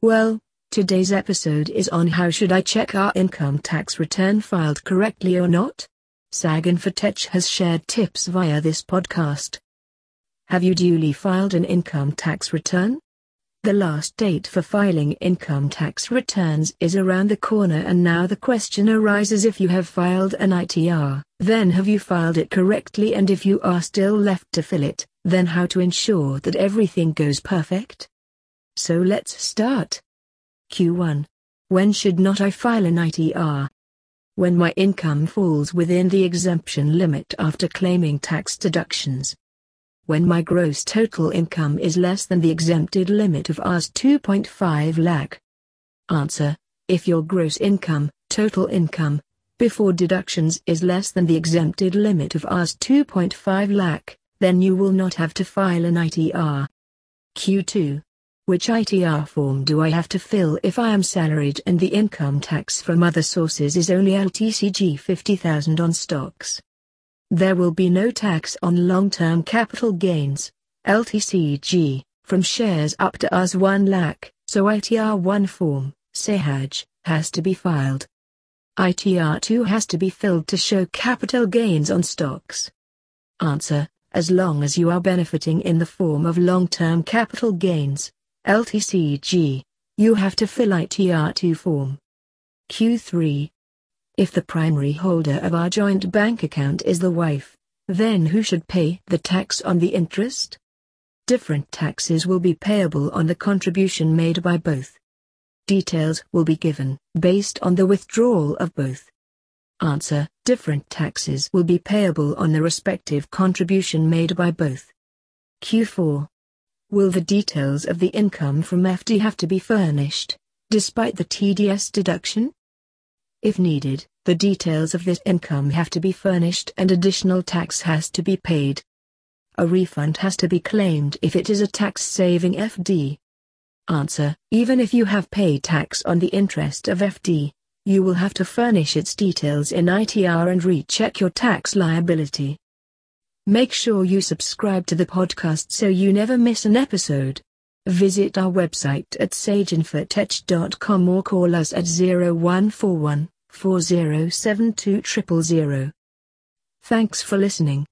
Well, today's episode is on how should I check our income tax return filed correctly or not? SagInfoTech has shared tips via this podcast. Have you duly filed an income tax return? The last date for filing income tax returns is around the corner and now the question arises if you have filed an ITR, then have you filed it correctly and if you are still left to fill it, then how to ensure that everything goes perfect? So let's start. Q1. When should not I file an ITR? When my income falls within the exemption limit after claiming tax deductions. When my gross total income is less than the exempted limit of Rs 2.5 lakh. Answer. If your gross income, total income, before deductions is less than the exempted limit of Rs 2.5 lakh, then you will not have to file an ITR. Q2. Which ITR form do I have to fill if I am salaried and the income tax from other sources is only LTCG 50,000 on stocks? There will be no tax on long-term capital gains, LTCG, from shares up to Rs 1 lakh, so ITR 1 form, SAHAJ, has to be filed. ITR 2 has to be filled to show capital gains on stocks. Answer, as long as you are benefiting in the form of long-term capital gains, LTCG, you have to fill ITR2 form. Q3. If the primary holder of our joint bank account is the wife, then who should pay the tax on the interest? Different taxes will be payable on the contribution made by both. Details will be given based on the withdrawal of both. Answer Different taxes will be payable on the respective contribution made by both. Q4 Will the details of the income from FD have to be furnished, despite the TDS deduction? If needed, the details of this income have to be furnished and additional tax has to be paid. A refund has to be claimed if it is a tax-saving FD. Answer, even if you have paid tax on the interest of FD, you will have to furnish its details in ITR and recheck your tax liability. Make sure you subscribe to the podcast so you never miss an episode. Visit our website at saginfotech.com or call us at 0141 4072 000. Thanks for listening.